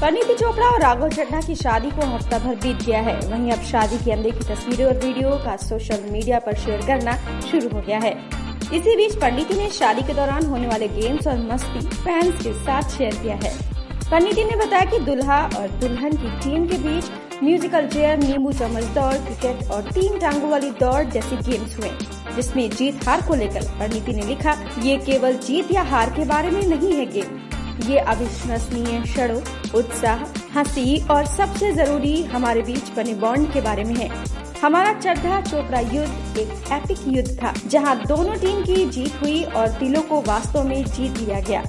परिणीति चोपड़ा और राघव चड्ढा की शादी को हफ़्ता भर बीत गया है। वहीं अब शादी के की तस्वीरें और वीडियो का सोशल मीडिया पर शेयर करना शुरू हो गया है। इसी बीच पंडिती ने शादी के दौरान होने वाले गेम्स और मस्ती फैंस के साथ शेयर किया है। पंडिती ने बताया कि दुल्हा और दुल्हन की टीम के बीच म्यूजिकल चेयर नींबू चम्मच दौड़ क्रिकेट और तीन टांगों वाली दौड़ जैसे गेम्स हुए, जिसमें जीत हार को लेकर पंडिती ने लिखा, ये केवल जीत या हार के बारे में नहीं है गेम ये अविश्वसनीय क्षणों, उत्साह, हँसी और सबसे ज़रूरी हमारे बीच बने बॉन्ड के बारे में है। हमारा चड्ढा चोपड़ा युद्ध एक एपिक युद्ध था, जहाँ दोनों टीम की जीत हुई और दिलों को वास्तव में जीत लिया गया।